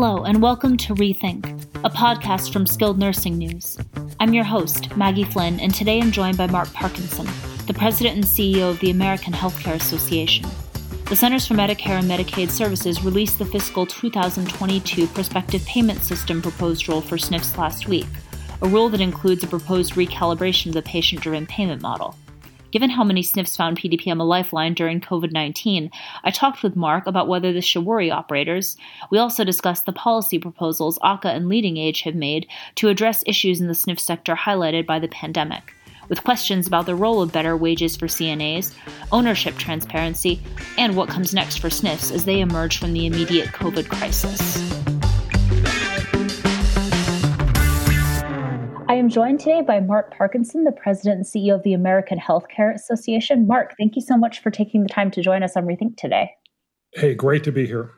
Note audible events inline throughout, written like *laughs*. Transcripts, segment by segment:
Hello, and welcome to Rethink, a podcast from Skilled Nursing News. I'm your host, Maggie Flynn, and today I'm joined by Mark Parkinson, the president and CEO of the American Healthcare Association. The Centers for Medicare and Medicaid Services released the fiscal 2022 prospective payment system proposed rule for SNFs last week, a rule that includes a proposed recalibration of the patient driven payment model. Given how many SNFs found PDPM a lifeline during COVID 19, I talked with Mark about whether this should worry operators. We also discussed the policy proposals AHCA and Leading Age have made to address issues in the SNF sector highlighted by the pandemic, with questions about the role of better wages for CNAs, ownership transparency, and what comes next for SNFs as they emerge from the immediate COVID crisis. I am joined today by Mark Parkinson, the president and CEO of the American Healthcare Association. Mark, thank you so much for taking the time to join us on Rethink today. Hey, great to be here.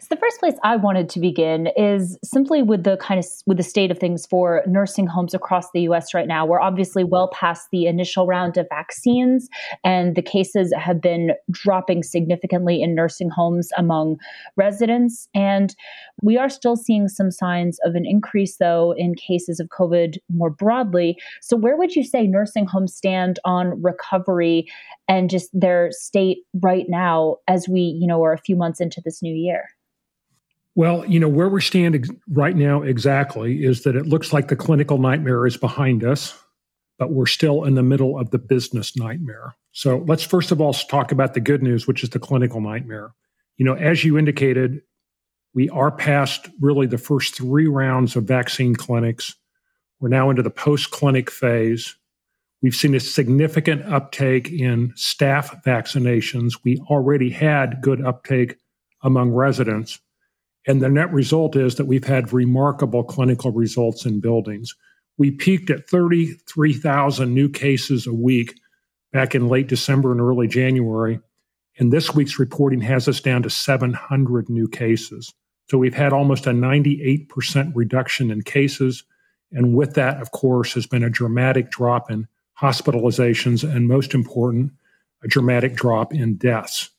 So the first place I wanted to begin is simply with the kind of with the state of things for nursing homes across the US right now. We're obviously well past the initial round of vaccines and the cases have been dropping significantly in nursing homes among residents and we are still seeing some signs of an increase though in cases of COVID more broadly. So where would you say nursing homes stand on recovery and just their state right now as we, you know, are a few months into this new year? Well, you know, where we stand right now exactly is that it looks like the clinical nightmare is behind us, but we're still in the middle of the business nightmare. So let's first of all talk about the good news, which is the clinical nightmare. You know, as you indicated, we are past really the first three rounds of vaccine clinics. We're now into the post clinic phase. We've seen a significant uptake in staff vaccinations. We already had good uptake among residents. And the net result is that we've had remarkable clinical results in buildings. We peaked at 33,000 new cases a week back in late December and early January. And this week's reporting has us down to 700 new cases. So we've had almost a 98% reduction in cases. And with that, of course, has been a dramatic drop in hospitalizations and, most important, a dramatic drop in deaths.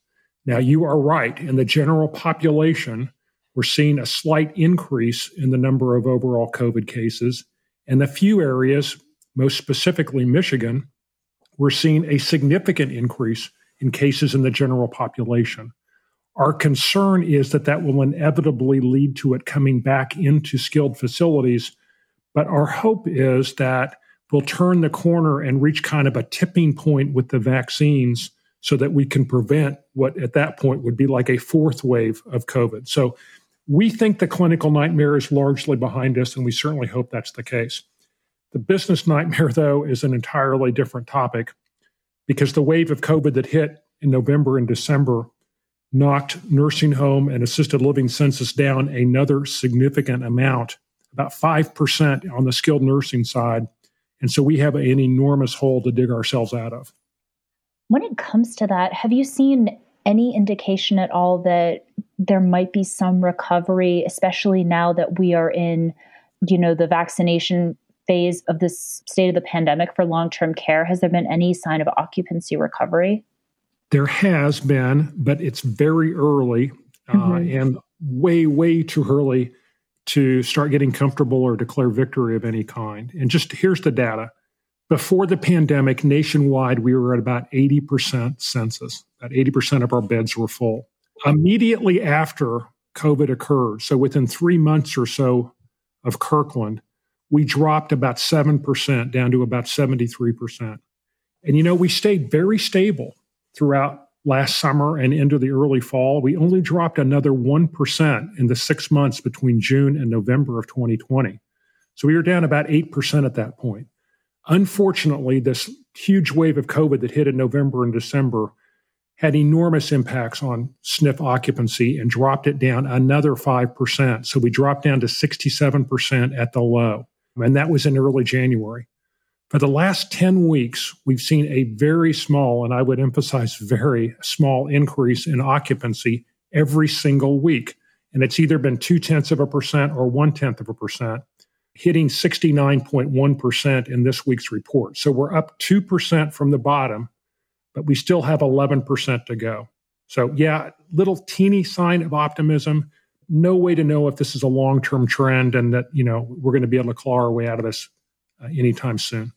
Now, you are right. In the general population, we're seeing a slight increase in the number of overall COVID cases. And a few areas, most specifically Michigan, we're seeing a significant increase in cases in the general population. Our concern is that that will inevitably lead to it coming back into skilled facilities. But our hope is that we'll turn the corner and reach kind of a tipping point with the vaccines so that we can prevent what at that point would be like a fourth wave of COVID. So we think the clinical nightmare is largely behind us, and we certainly hope that's the case. The business nightmare, though, is an entirely different topic because the wave of COVID that hit in November and December knocked nursing home and assisted living census down another significant amount, about 5% on the skilled nursing side. And so we have an enormous hole to dig ourselves out of. When it comes to that, have you seen any indication at all that there might be some recovery, especially now that we are in, you know, the vaccination phase of this state of the pandemic for long term care? Has there been any sign of occupancy recovery? There has been, but it's very early uh, mm-hmm. and way, way too early to start getting comfortable or declare victory of any kind. And just here's the data before the pandemic, nationwide, we were at about 80% census. About 80% of our beds were full. Immediately after COVID occurred, so within three months or so of Kirkland, we dropped about 7% down to about 73%. And you know, we stayed very stable throughout last summer and into the early fall. We only dropped another 1% in the six months between June and November of 2020. So we were down about 8% at that point. Unfortunately, this huge wave of COVID that hit in November and December had enormous impacts on SNF occupancy and dropped it down another 5%. So we dropped down to 67% at the low. And that was in early January. For the last 10 weeks, we've seen a very small, and I would emphasize very small increase in occupancy every single week. And it's either been two tenths of a percent or one tenth of a percent hitting 69.1% in this week's report. So we're up 2% from the bottom, but we still have 11% to go. So, yeah, little teeny sign of optimism, no way to know if this is a long term trend and that, you know, we're going to be able to claw our way out of this uh, anytime soon.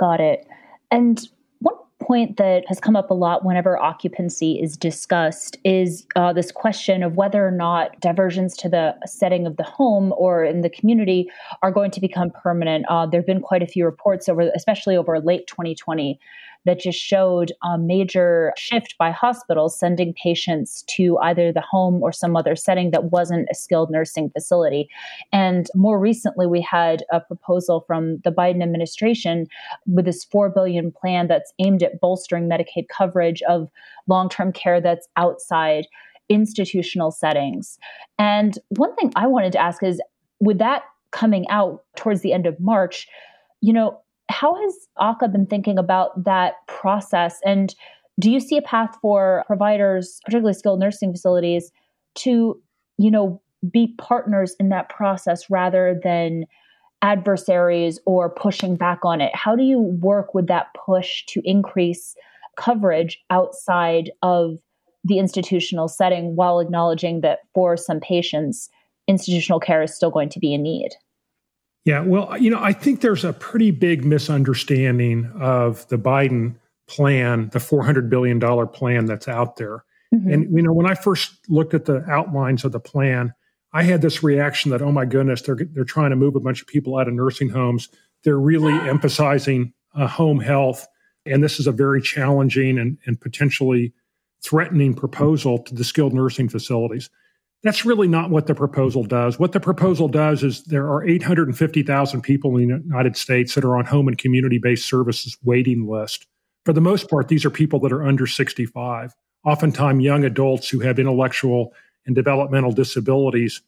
Got it. And one point that has come up a lot whenever occupancy is discussed is uh, this question of whether or not diversions to the setting of the home or in the community are going to become permanent. Uh, there have been quite a few reports over, especially over late 2020, that just showed a major shift by hospitals sending patients to either the home or some other setting that wasn't a skilled nursing facility. And more recently, we had a proposal from the Biden administration with this 4 billion plan that's aimed at bolstering Medicaid coverage of long-term care that's outside institutional settings. And one thing I wanted to ask is with that coming out towards the end of March, you know, how has AHCA been thinking about that process? And do you see a path for providers, particularly skilled nursing facilities, to, you know, be partners in that process rather than adversaries or pushing back on it? How do you work with that push to increase coverage outside of the institutional setting while acknowledging that for some patients, institutional care is still going to be a need? Yeah, well, you know, I think there's a pretty big misunderstanding of the Biden plan, the $400 billion plan that's out there. Mm-hmm. And, you know, when I first looked at the outlines of the plan, I had this reaction that, oh my goodness, they're, they're trying to move a bunch of people out of nursing homes. They're really emphasizing uh, home health. And this is a very challenging and, and potentially threatening proposal to the skilled nursing facilities. That's really not what the proposal does. What the proposal does is there are 850,000 people in the United States that are on home and community based services waiting list. For the most part, these are people that are under 65, oftentimes young adults who have intellectual and developmental disabilities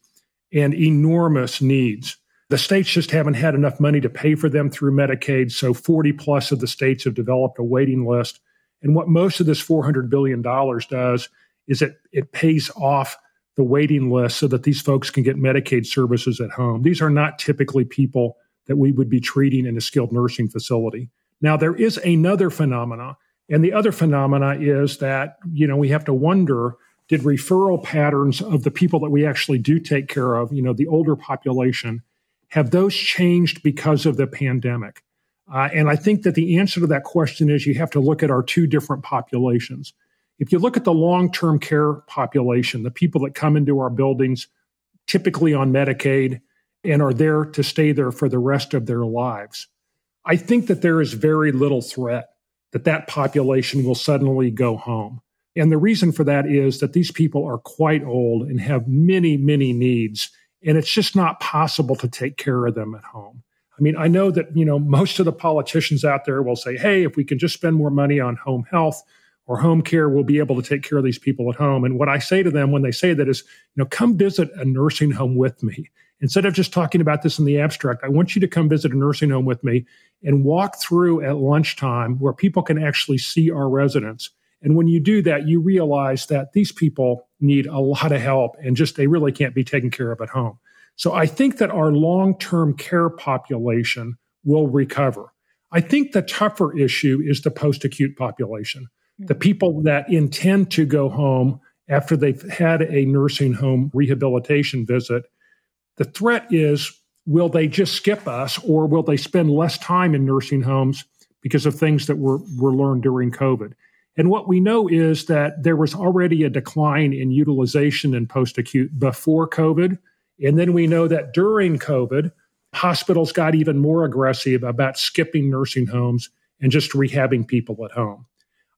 and enormous needs. The states just haven't had enough money to pay for them through Medicaid, so 40 plus of the states have developed a waiting list. And what most of this $400 billion does is it, it pays off the waiting list so that these folks can get Medicaid services at home. These are not typically people that we would be treating in a skilled nursing facility. Now, there is another phenomena, and the other phenomena is that, you know, we have to wonder did referral patterns of the people that we actually do take care of, you know, the older population, have those changed because of the pandemic? Uh, and I think that the answer to that question is you have to look at our two different populations. If you look at the long term care population, the people that come into our buildings, typically on Medicaid, and are there to stay there for the rest of their lives, I think that there is very little threat that that population will suddenly go home. And the reason for that is that these people are quite old and have many, many needs. And it's just not possible to take care of them at home. I mean, I know that, you know, most of the politicians out there will say, hey, if we can just spend more money on home health, or home care will be able to take care of these people at home. And what I say to them when they say that is, you know, come visit a nursing home with me. Instead of just talking about this in the abstract, I want you to come visit a nursing home with me and walk through at lunchtime where people can actually see our residents. And when you do that, you realize that these people need a lot of help and just they really can't be taken care of at home. So I think that our long term care population will recover. I think the tougher issue is the post acute population the people that intend to go home after they've had a nursing home rehabilitation visit, the threat is will they just skip us or will they spend less time in nursing homes because of things that were, were learned during COVID? And what we know is that there was already a decline in utilization in post acute before COVID. And then we know that during COVID, hospitals got even more aggressive about skipping nursing homes and just rehabbing people at home.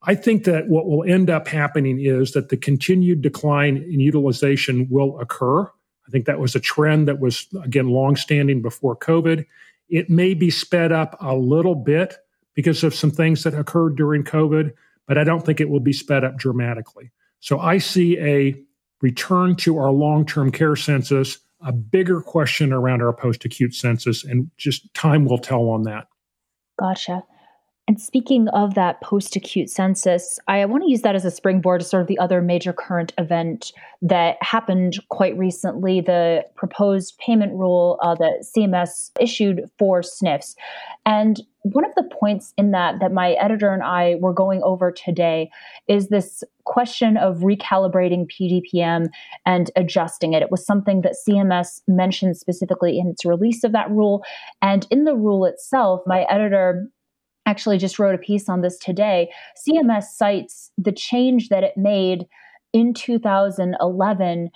I think that what will end up happening is that the continued decline in utilization will occur. I think that was a trend that was, again, longstanding before COVID. It may be sped up a little bit because of some things that occurred during COVID, but I don't think it will be sped up dramatically. So I see a return to our long term care census, a bigger question around our post acute census, and just time will tell on that. Gotcha. And speaking of that post acute census, I want to use that as a springboard to sort of the other major current event that happened quite recently the proposed payment rule uh, that CMS issued for SNFs. And one of the points in that that my editor and I were going over today is this question of recalibrating PDPM and adjusting it. It was something that CMS mentioned specifically in its release of that rule. And in the rule itself, my editor actually just wrote a piece on this today. CMS cites the change that it made in 2011,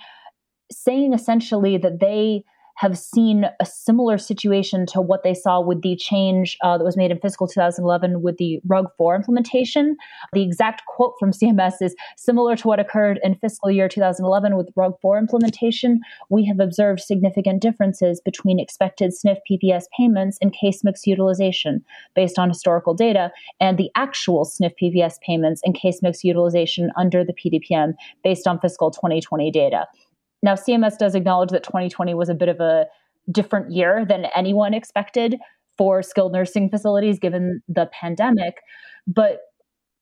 saying essentially that they have seen a similar situation to what they saw with the change uh, that was made in fiscal 2011 with the RUG 4 implementation. The exact quote from CMS is similar to what occurred in fiscal year 2011 with RUG 4 implementation. We have observed significant differences between expected SNF PPS payments and case mix utilization based on historical data and the actual SNF PPS payments and case mix utilization under the PDPM based on fiscal 2020 data. Now, CMS does acknowledge that 2020 was a bit of a different year than anyone expected for skilled nursing facilities given the pandemic. But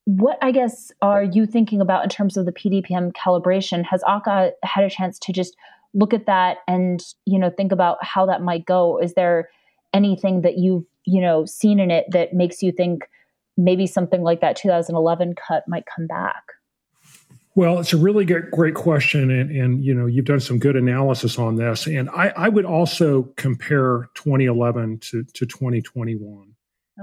what I guess are you thinking about in terms of the PDPM calibration? Has AHCA had a chance to just look at that and you know think about how that might go? Is there anything that you've you know seen in it that makes you think maybe something like that 2011 cut might come back? Well, it's a really good, great question, and, and you know you've done some good analysis on this. And I, I would also compare 2011 to, to 2021.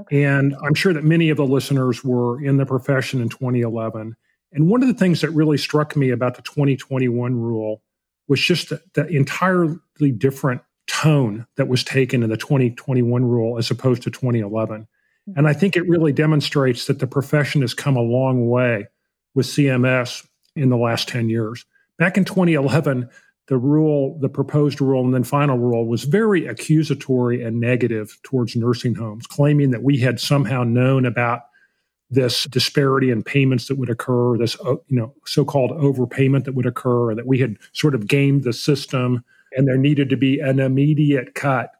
Okay. And I'm sure that many of the listeners were in the profession in 2011. And one of the things that really struck me about the 2021 rule was just the, the entirely different tone that was taken in the 2021 rule as opposed to 2011. Mm-hmm. And I think it really demonstrates that the profession has come a long way with CMS in the last 10 years. Back in 2011, the rule, the proposed rule, and then final rule was very accusatory and negative towards nursing homes, claiming that we had somehow known about this disparity in payments that would occur, this uh, you know so-called overpayment that would occur, that we had sort of gamed the system, and there needed to be an immediate cut.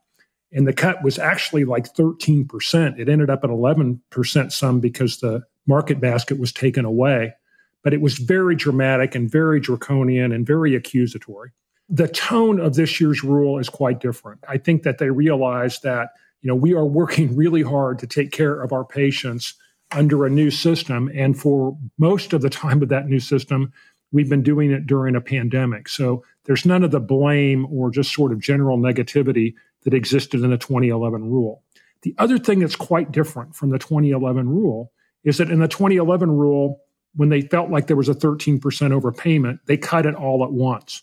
And the cut was actually like 13%. It ended up at 11% some because the market basket was taken away but it was very dramatic and very draconian and very accusatory. The tone of this year's rule is quite different. I think that they realize that you know we are working really hard to take care of our patients under a new system and for most of the time of that new system we've been doing it during a pandemic so there's none of the blame or just sort of general negativity that existed in the 2011 rule the other thing that's quite different from the 2011 rule is that in the 2011 rule when they felt like there was a 13% overpayment, they cut it all at once.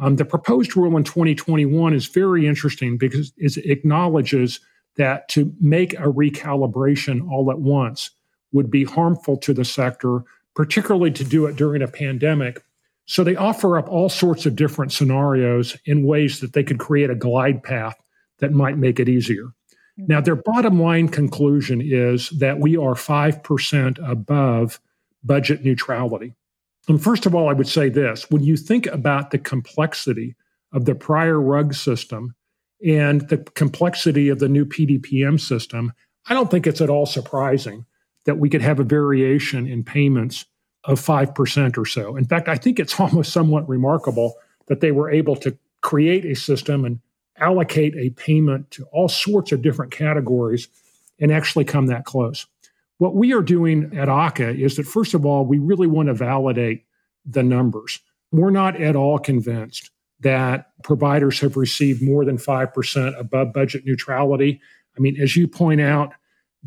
Um, the proposed rule in 2021 is very interesting because it acknowledges that to make a recalibration all at once would be harmful to the sector, particularly to do it during a pandemic. So they offer up all sorts of different scenarios in ways that they could create a glide path that might make it easier. Now, their bottom line conclusion is that we are 5% above budget neutrality. And first of all, I would say this when you think about the complexity of the prior RUG system and the complexity of the new PDPM system, I don't think it's at all surprising that we could have a variation in payments of 5% or so. In fact, I think it's *laughs* almost somewhat remarkable that they were able to create a system and allocate a payment to all sorts of different categories and actually come that close. What we are doing at AHCA is that, first of all, we really want to validate the numbers. We're not at all convinced that providers have received more than 5% above budget neutrality. I mean, as you point out,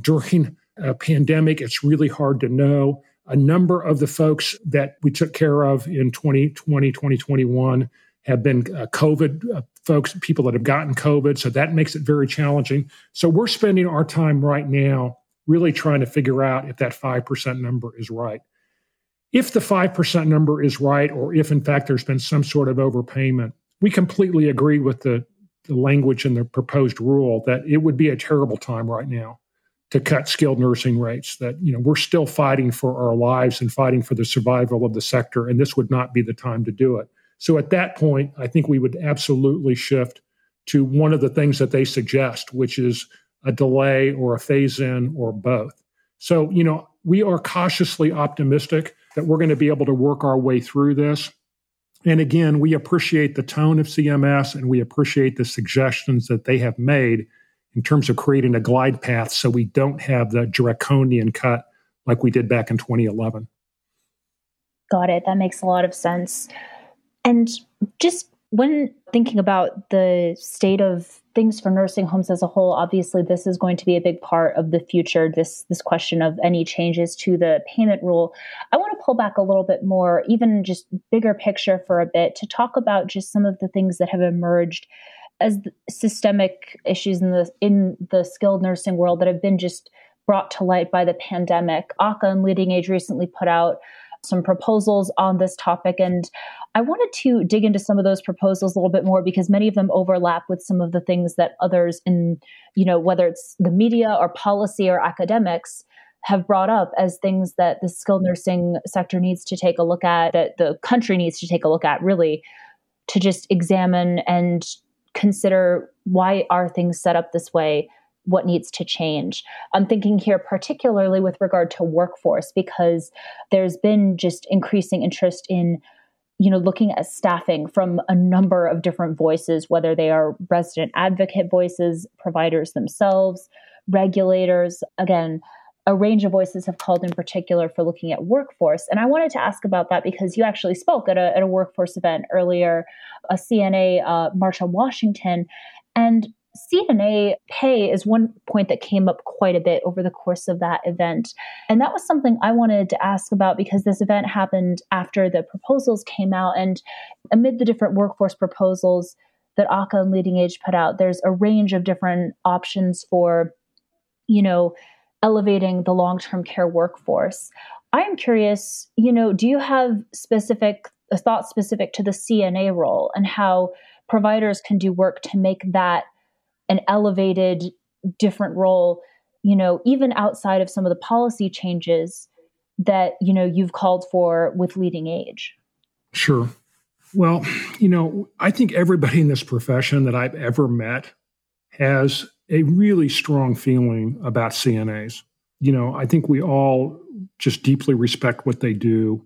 during a pandemic, it's really hard to know. A number of the folks that we took care of in 2020, 2021 have been uh, COVID uh, folks, people that have gotten COVID. So that makes it very challenging. So we're spending our time right now really trying to figure out if that 5% number is right. If the 5% number is right, or if in fact there's been some sort of overpayment, we completely agree with the, the language in the proposed rule that it would be a terrible time right now to cut skilled nursing rates that you know we're still fighting for our lives and fighting for the survival of the sector and this would not be the time to do it so at that point i think we would absolutely shift to one of the things that they suggest which is a delay or a phase in or both. So, you know, we are cautiously optimistic that we're going to be able to work our way through this. And again, we appreciate the tone of CMS and we appreciate the suggestions that they have made in terms of creating a glide path so we don't have the draconian cut like we did back in 2011. Got it. That makes a lot of sense. And just when thinking about the state of things for nursing homes as a whole, obviously this is going to be a big part of the future. This this question of any changes to the payment rule. I want to pull back a little bit more, even just bigger picture for a bit, to talk about just some of the things that have emerged as systemic issues in the in the skilled nursing world that have been just brought to light by the pandemic. AHCA and Leading Age recently put out some proposals on this topic. And I wanted to dig into some of those proposals a little bit more because many of them overlap with some of the things that others in, you know, whether it's the media or policy or academics have brought up as things that the skilled nursing sector needs to take a look at, that the country needs to take a look at, really, to just examine and consider why are things set up this way what needs to change. I'm thinking here particularly with regard to workforce because there's been just increasing interest in you know looking at staffing from a number of different voices whether they are resident advocate voices providers themselves regulators. Again a range of voices have called in particular for looking at workforce. And i wanted to ask about that because you actually spoke at a, at a workforce event earlier a cna uh, march on washington. And CNA pay is one point that came up quite a bit over the course of that event. And that was something I wanted to ask about because this event happened after the proposals came out. And amid the different workforce proposals that AHCA and Leading Age put out, there's a range of different options for, you know, elevating the long term care workforce. I am curious, you know, do you have specific thoughts specific to the CNA role and how providers can do work to make that an elevated, different role, you know, even outside of some of the policy changes that, you know, you've called for with leading age? Sure. Well, you know, I think everybody in this profession that I've ever met has a really strong feeling about CNAs. You know, I think we all just deeply respect what they do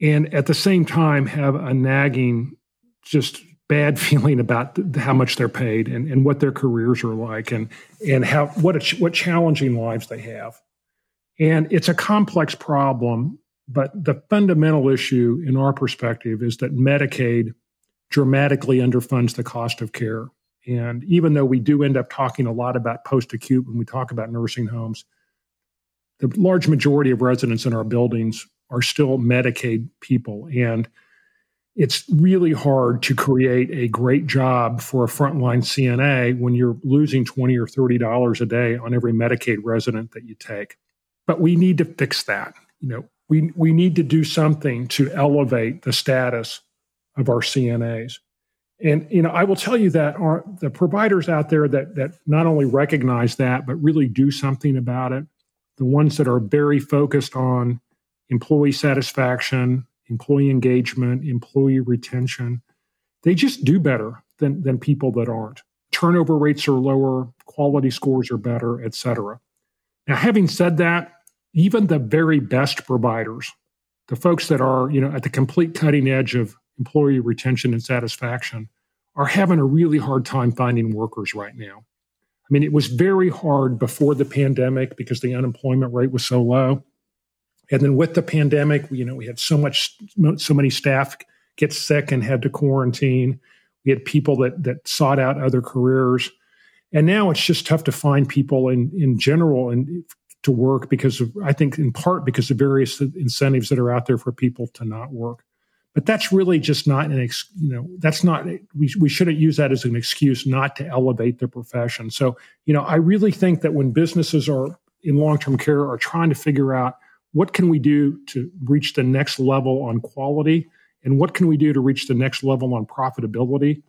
and at the same time have a nagging just bad *laughs* feeling about th- how much they're paid and, and what their careers are like and and how what ch- what challenging lives they have. And it's a complex problem, but the fundamental issue in our perspective is that Medicaid dramatically underfunds the cost of care. And even though we do end up talking a lot about post acute when we talk about nursing homes, the large majority of residents in our buildings are still Medicaid people. And it's really hard to create a great job for a frontline CNA when you're losing 20 or 30 dollars a day on every Medicaid resident that you take. But we need to fix that. You know, we we need to do something to elevate the status of our CNAs. And you know, I will tell you that our, the providers out there that that not only recognize that but really do something about it, the ones that are very focused on employee satisfaction, employee engagement, employee retention. They just do better than, than people that aren't. Turnover rates are lower, quality scores are better, et cetera. Now, having said that, even the very best providers, the folks that are, you know, at the complete cutting edge of employee retention and satisfaction, are having a really hard time finding workers right now. I mean, it was very hard before the pandemic because the unemployment rate was so low. And then with the pandemic, you know, we had so much, so many staff get sick and had to quarantine. We had people that that sought out other careers, and now it's just tough to find people in in general and to work because of I think in part because of various incentives that are out there for people to not work. But that's really just not an ex, you know that's not we we shouldn't use that as an excuse not to elevate the profession. So you know I really think that when businesses are in long term care are trying to figure out what can we do to reach the next level on quality? And what can we do to reach the next level on profitability?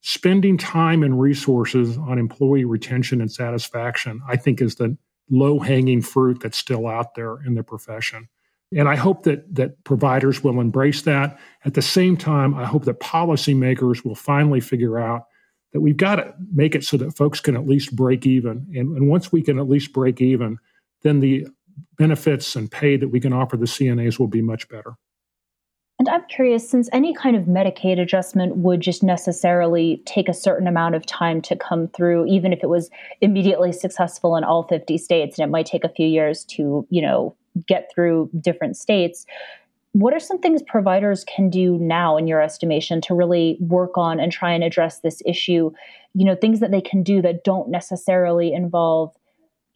Spending time and resources on employee retention and satisfaction i think is the low hanging fruit that's still out there in the profession. And i hope that that providers will embrace that. At the same time i hope that policymakers will finally figure out that we've got to make it so that folks can at least break even. And, and once we can at least break even then the benefits and pay that we can offer the CNAs will be much better. And I'm curious, since any kind of Medicaid adjustment would just necessarily take a certain amount of time to come through, even if it was immediately successful in all 50 states, and it might take a few years to, you know, get through different states. What are some things providers can do now, in your estimation, to really work on and try and address this issue? You know, things that they can do that don't necessarily involve,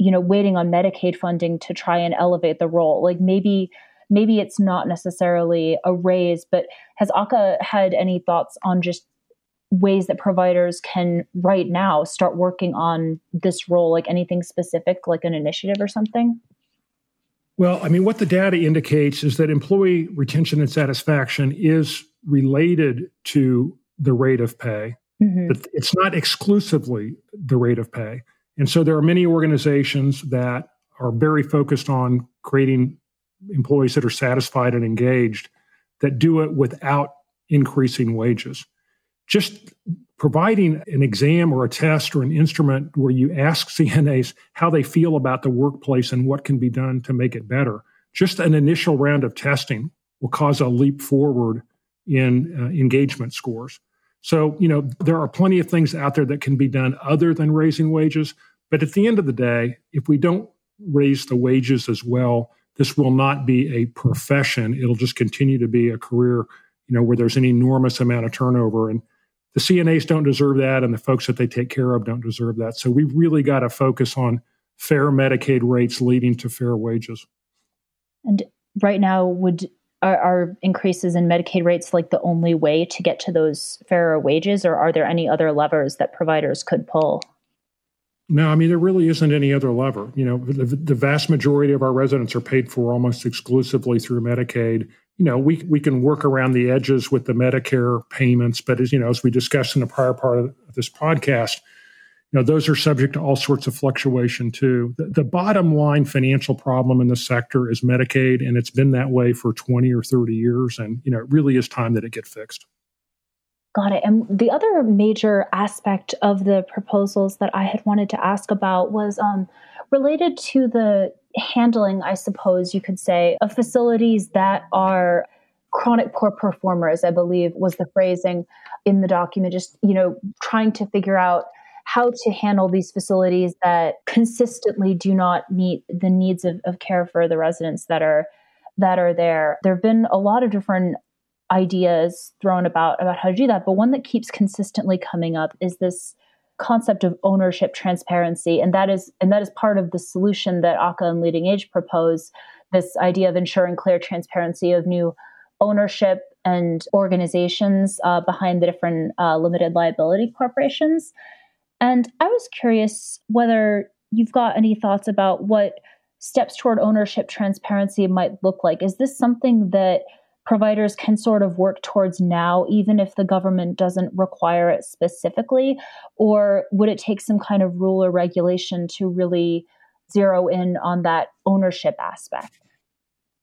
you know, waiting on Medicaid funding to try and elevate the role. Like maybe maybe it's not necessarily a raise, but has AHCA had any thoughts on just ways that providers can right now start working on this role, like anything specific, like an initiative or something? Well, I mean, what the data indicates is that employee retention and satisfaction is related to the rate of pay. Mm-hmm. But it's not exclusively the rate of pay. And so there are many organizations that are very focused on creating employees that are satisfied and engaged that do it without increasing wages. Just providing an exam or a test or an instrument where you ask *laughs* CNAs how they feel about the workplace and what can be done to make it better. Just an initial round of testing will cause a leap forward in uh, engagement scores. So, you know, there are plenty of things out there that can be done other than raising wages. But at the end of the day, if we don't raise the wages as well, this will not be a profession. It'll just continue to be a career, you know, where there's an enormous amount of turnover. And the CNAs don't deserve that, and the folks that they take care of don't deserve that. So we've really got to focus on fair Medicaid rates leading to fair wages. And right now, would are, are, increases in Medicaid rates like the only way to get to those fairer wages, or are there any other levers that providers could pull? No, I mean, there really isn't any other lever. You know, the, the, vast majority of our residents are paid for almost exclusively through Medicaid. You know, we, we can work around the edges with the Medicare payments, but as you know, as we discussed in the prior part of this podcast, you know, those are subject to all sorts of fluctuation too. The, the bottom line financial problem in the sector is Medicaid, and it's been that way for 20 or 30 years. And, you know, it really is time that it get fixed. Got it. And the other major aspect of the proposals that I had wanted to ask about was um, related to the handling, I suppose you could say, of facilities that are chronic poor performers, I believe was the phrasing in the document, just, you know, trying to figure out how to handle these facilities that consistently do not meet the needs of, of care for the residents that are that are there. There have been a lot of different ideas thrown about about how to do that. But one that keeps consistently coming up is this concept of ownership transparency. And that is and that is part of the solution that AHCA and leading age propose this idea of ensuring clear transparency of new ownership and organizations uh, behind the different uh, limited liability corporations. And i was curious whether you've got any thoughts about what steps toward ownership transparency might look like. Is this something that providers can sort of work towards now, even if the government doesn't require it specifically? Or would it take some kind of rule or regulation to really zero in on that ownership aspect?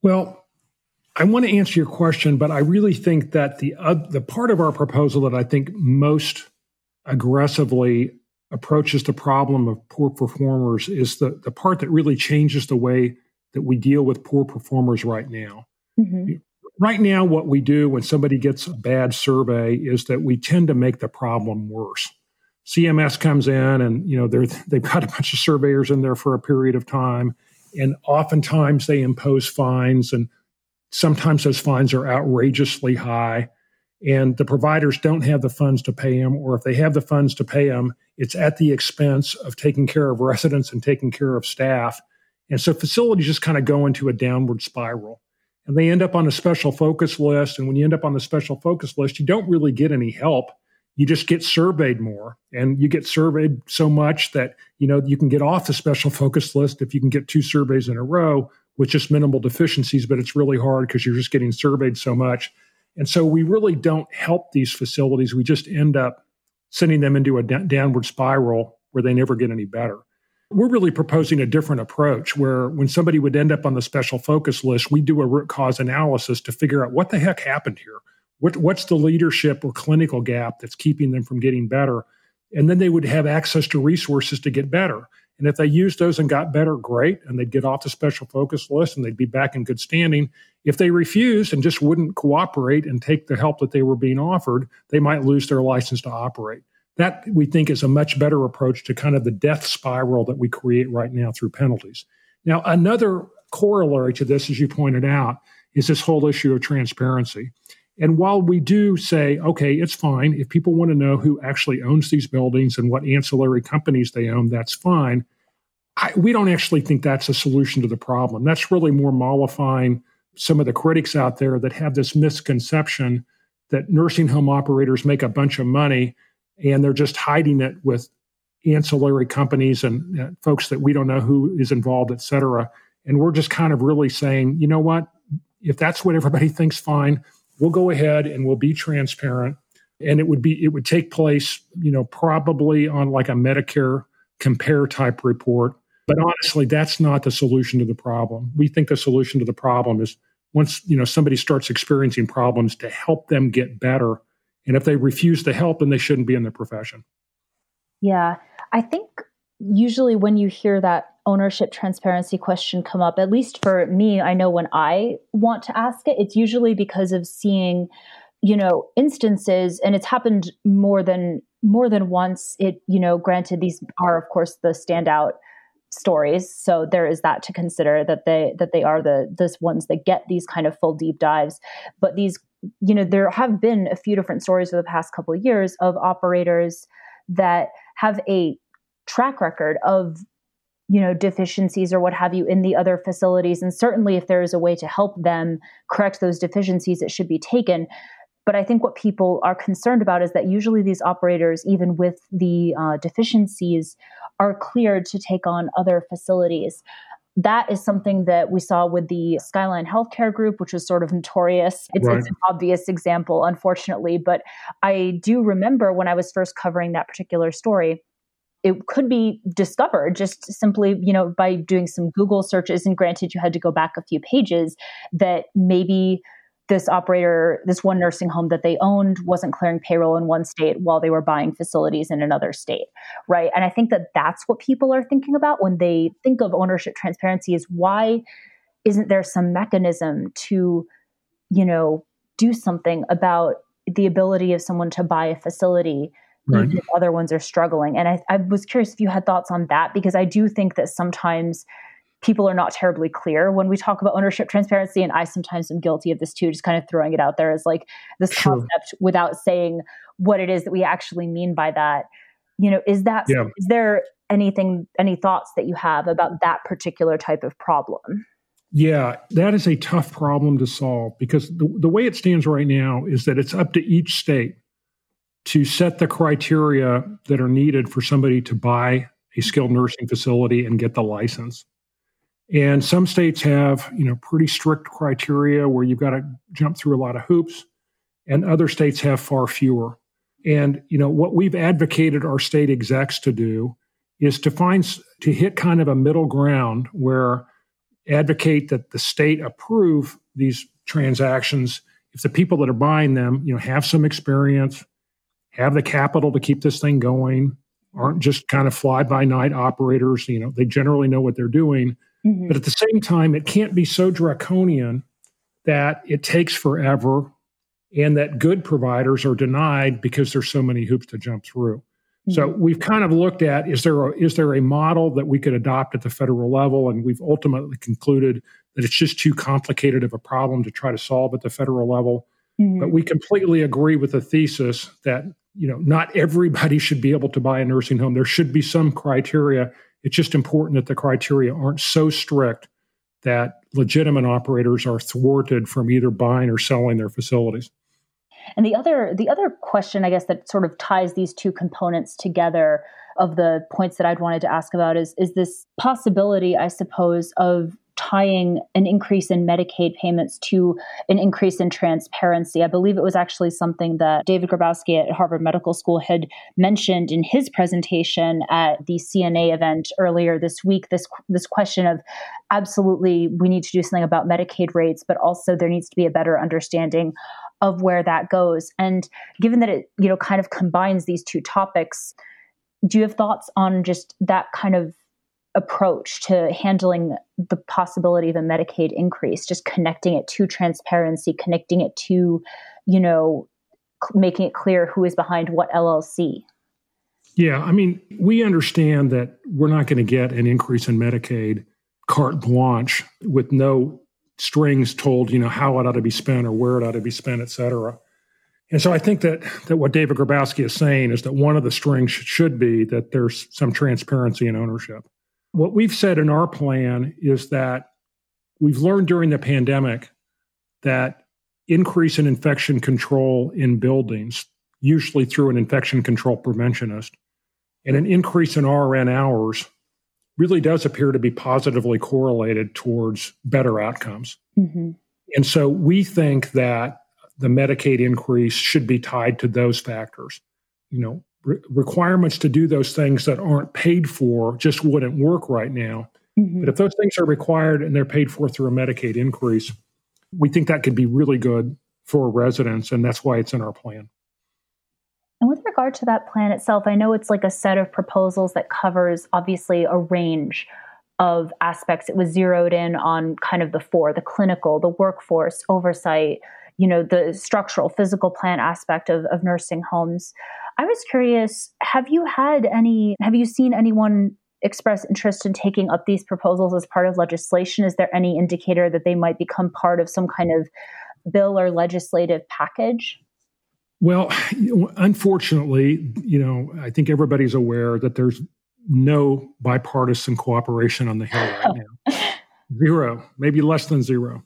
Well, I want to answer your question, but I really think that the uh, the part of our proposal that I think most aggressively approaches the problem of poor performers is the, the part that really changes the way that we deal with poor performers right now. Mm-hmm right now, what we do when somebody gets a bad survey is that we tend to make the problem worse. CMS comes in and you know they're they've got a bunch of surveyors in there for a period of time, and oftentimes they impose fines, and sometimes those fines are outrageously high, and the providers don't have the funds to pay them, or if they have the funds to pay them, it's at the expense of taking care of residents and taking care of staff, and so facilities just kind of go into a downward spiral and they end up on a special focus list. And when you end up on the special focus list, you don't really get any help. You just get surveyed more and you get surveyed so much that, you know, you can get off the special *laughs* focus list if you can get two surveys in a row with just minimal deficiencies, but it's really hard because you're just getting surveyed so much. And so we really don't help these facilities. We just end up sending them into a d- downward spiral where they never get any better. We're really proposing a different approach where when somebody would end up on the special focus list, we do a root cause analysis to figure out what the heck happened here. What, what's the leadership or clinical gap that's keeping them from getting better? And then they would have access to resources to get better. And if they used those and got better, great. And they'd get off the special focus list and they'd be back in good standing. If they refused and just wouldn't cooperate and take the help that they were being offered, they might lose their license to operate. That we think is a much better approach to kind of the death spiral that we create right now through penalties. Now, another corollary to this, as you pointed out, is this whole issue of transparency. And while we do say, okay, it's fine, if people want to know who actually owns these buildings and what ancillary companies they own, that's fine. I, we don't actually think that's a solution to the problem. That's really more mollifying some of the critics out there that have this misconception that nursing home operators make a bunch of money and they're just hiding it with ancillary companies and uh, folks that we don't know who is involved, et cetera. And we're just kind of really saying, you know what? If that's what everybody *laughs* thinks, fine we'll go ahead and we'll be transparent and it would be it would take place you know probably on like a medicare compare type report but honestly that's not the solution to the problem we think the solution to the problem is once you know somebody starts experiencing problems to help them get better and if they refuse to help then they shouldn't be in the profession. Yeah. I think usually when you hear that ownership transparency question come up, at least for me, I know when I want to ask it, it's usually because of seeing, you know, instances, and it's happened more than more than once. It, you know, granted, these are of course the standout stories. So there is that to consider that they that they are the this ones that get these kind of full deep dives. But these you know there have been a few different stories over the past couple of years of operators that have a track record of you know deficiencies or what have you in the other facilities. And certainly if there is a way to help them correct those deficiencies it should be taken. But i think what people are concerned about is that usually these operators even with the uh, deficiencies are cleared to take on other facilities that is something that we saw with the Skyline Healthcare Group, which was sort of notorious. It's, right. it's, an obvious example, unfortunately. But I do remember when I was first covering that particular story, it could be discovered just simply, you know, by doing some Google searches. And granted, you had to go back a few pages that maybe this operator, this one nursing home that they owned wasn't clearing payroll in one state while they were buying facilities in another state, right? And I think that that's what people are thinking about when they think of ownership transparency is why isn't there some mechanism to, you know, do something about the ability of someone to buy a facility right. even if other ones are struggling. And I, I was curious if you had thoughts on that because I do think that sometimes people are not terribly clear when we talk about ownership transparency. And I sometimes am guilty of this too, just kind of throwing it out there as like this sure. concept without saying what it is that we actually mean by that. You know, is that yeah. is there anything, any thoughts that you have about that particular type of problem? Yeah, that is a tough problem to solve because the, the way it stands right now is that it's up to each state to set the criteria that are needed for somebody to buy a skilled nursing facility and get the license. And some states have, you know, pretty strict criteria where you've got to jump through a lot of hoops, and other states have far fewer. And you know what we've advocated our state execs to do is to find to hit kind of a middle ground where advocate that the state approve these transactions if the people that are buying them, you know, have some experience, have the capital to keep this thing going, aren't just kind of fly by night operators. You know, they generally know what they're doing. Mm-hmm. But at the same time, it can't be so draconian that it takes forever and that good providers are denied because there's so many hoops to jump through. Mm-hmm. So we've kind of looked at is there a, is there a model that we could adopt at the federal level, and we've ultimately concluded that it's just too complicated of a problem to try to solve at the federal level. Mm-hmm. But we completely agree with the thesis that you know, not everybody *laughs* should be able to buy a nursing home. There should be some criteria. It's just important that the criteria aren't so strict that legitimate operators are thwarted from either buying or selling their facilities. And the other the other question I guess that sort of ties these two components together of the points that I'd wanted to ask about is is this possibility I suppose of tying an increase in Medicaid payments to an increase in transparency. I believe it was actually something that David Grabowski at Harvard Medical School had mentioned in his presentation at the CNA event earlier this week. This this question of absolutely we need to do something about Medicaid rates, but also there needs to be a better understanding of where that goes. And given that it you know kind of combines these two topics, do you have thoughts on just that kind of approach to handling the possibility of a Medicaid increase, just connecting it to transparency, connecting it to, you know, making it clear who is behind what LLC. Yeah, I mean, we understand that we're not going to get an increase in Medicaid carte blanche with no strings told, you know, how it ought to be spent or where it ought to be spent, et cetera. And so I think that that what David Grabowski is saying is that one of the strings should be that there's some transparency in ownership. What we've said in our plan is that we've learned during the pandemic that increase in infection control in buildings, usually through an infection control preventionist, and an increase in RN hours really does appear to be positively correlated towards better outcomes. Mm-hmm. And so we think that the Medicaid increase should be tied to those factors. You know, re- requirements to do those things that aren't paid for just wouldn't work right now. Mm-hmm. But if those things are required and they're paid for through a Medicaid increase, we think that could be really good for residents, and that's why it's in our plan. And with regard to that plan itself, I know it's like a set of proposals that covers obviously a range of aspects. It was zeroed in on kind of the four the clinical, the workforce, oversight, you know, the structural, physical plan aspect of, of nursing homes. I was curious, have you had any, have you seen anyone express interest in taking up these proposals as part of legislation? Is there any indicator that they might become part of some kind of bill or legislative package? Well, unfortunately, you know, I think everybody's aware that there's no bipartisan cooperation on the Hill right *laughs* now. zero, maybe less than zero.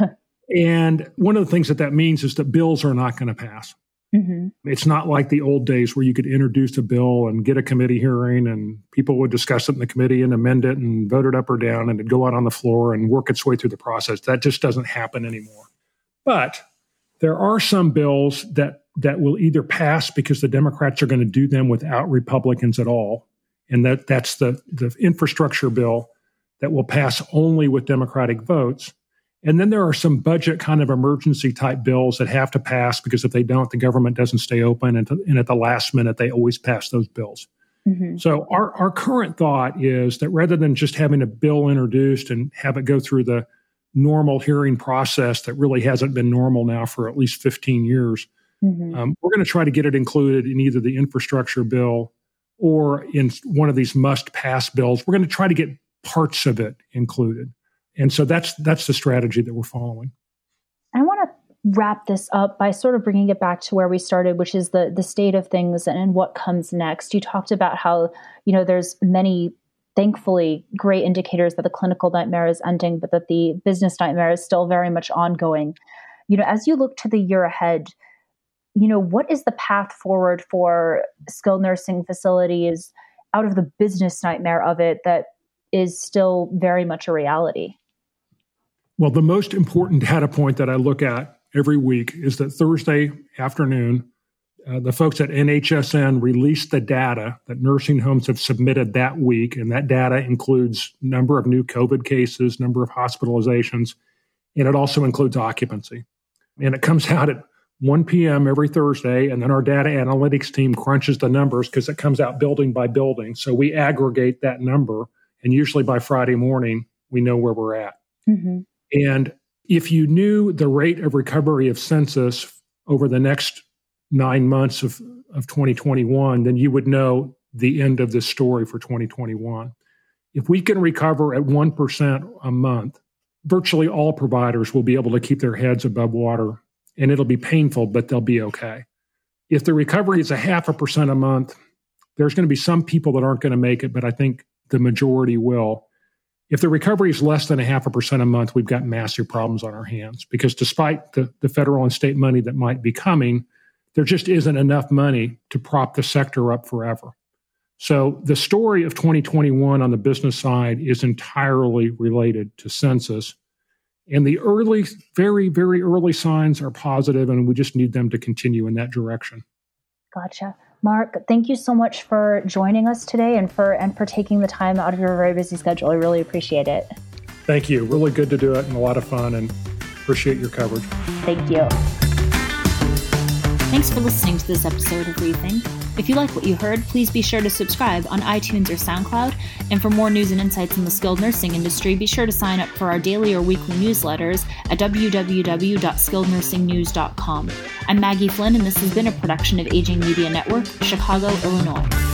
*laughs* and one of the things that that means is that bills are not going to pass. Mm-hmm. It's not like the old days where you could introduce a bill and get a committee hearing and people would discuss it in the committee and amend it and vote it up or down and it'd go out on the floor and work its way through the process. That just doesn't happen anymore. But there are some bills that that will either pass because the Democrats are going to do them without Republicans at all, and that that's the the infrastructure bill that will pass only with Democratic votes. And then there are some budget kind of emergency type bills that have to pass because if they don't, the government doesn't stay open, and, to, and at the last minute they always pass those bills. Mm-hmm. So our our current thought is that rather than just having a bill introduced and have it go through the normal hearing process that really hasn't been normal now for at least 15 years, Mm-hmm. Um, we're going to try to get it included in either the infrastructure bill or in one of these must pass bills. We're going to try to get parts of it included. And so that's that's the strategy that we're following. I want to wrap this up by sort of bringing it back to where we started, which is the the state of things and, what comes next. You talked about how you know there's many thankfully great indicators that the clinical nightmare is ending, but that the business nightmare is still very much ongoing. You know, as you look to the year ahead, you know, what is the path forward for skilled nursing facilities out of the business nightmare of it that is still very much a reality? Well, the most important data point that I look at every week is that Thursday afternoon, uh, the folks at NHSN released the data that nursing homes have submitted that week, and that data includes number of new COVID cases, number of hospitalizations, and it also includes occupancy. And it comes *laughs* out at 1 p.m. every Thursday, and then our data analytics team crunches the numbers because it comes out building by building. So we aggregate that number, and usually by Friday morning, we know where we're at. Mm-hmm. And if you knew the rate of recovery of census over the next nine months of, of 2021, then you would know the end of this story for 2021. If we can recover at 1% a month, virtually all providers will be able to keep their heads above water and it'll be painful, but they'll be okay. If the recovery is a half a percent a month, there's going to be some people that aren't going to make it, but I think the majority will. If the recovery is less than a half a percent a month, we've got massive problems on our hands because despite the, the federal and state money that might be coming, there just isn't enough money to prop the sector up forever. So the story of 2021 on the business side is entirely related to census and the early, very, very early signs are positive, and we just need them to continue in that direction. Gotcha. Mark, thank you so much for joining us today and for and for taking the time out of your very busy schedule. I really appreciate it. Thank you. Really good to do it and a lot of fun and appreciate your coverage. Thank you. Thanks for listening to this episode of Rethink. If you like what you heard, please be sure to subscribe on iTunes or SoundCloud. And for more news and insights in the skilled nursing industry, be sure to sign up for our daily or weekly newsletters at www.skillednursingnews.com. I'm Maggie Flynn, and this has been a production of Aging Media Network, Chicago, Illinois.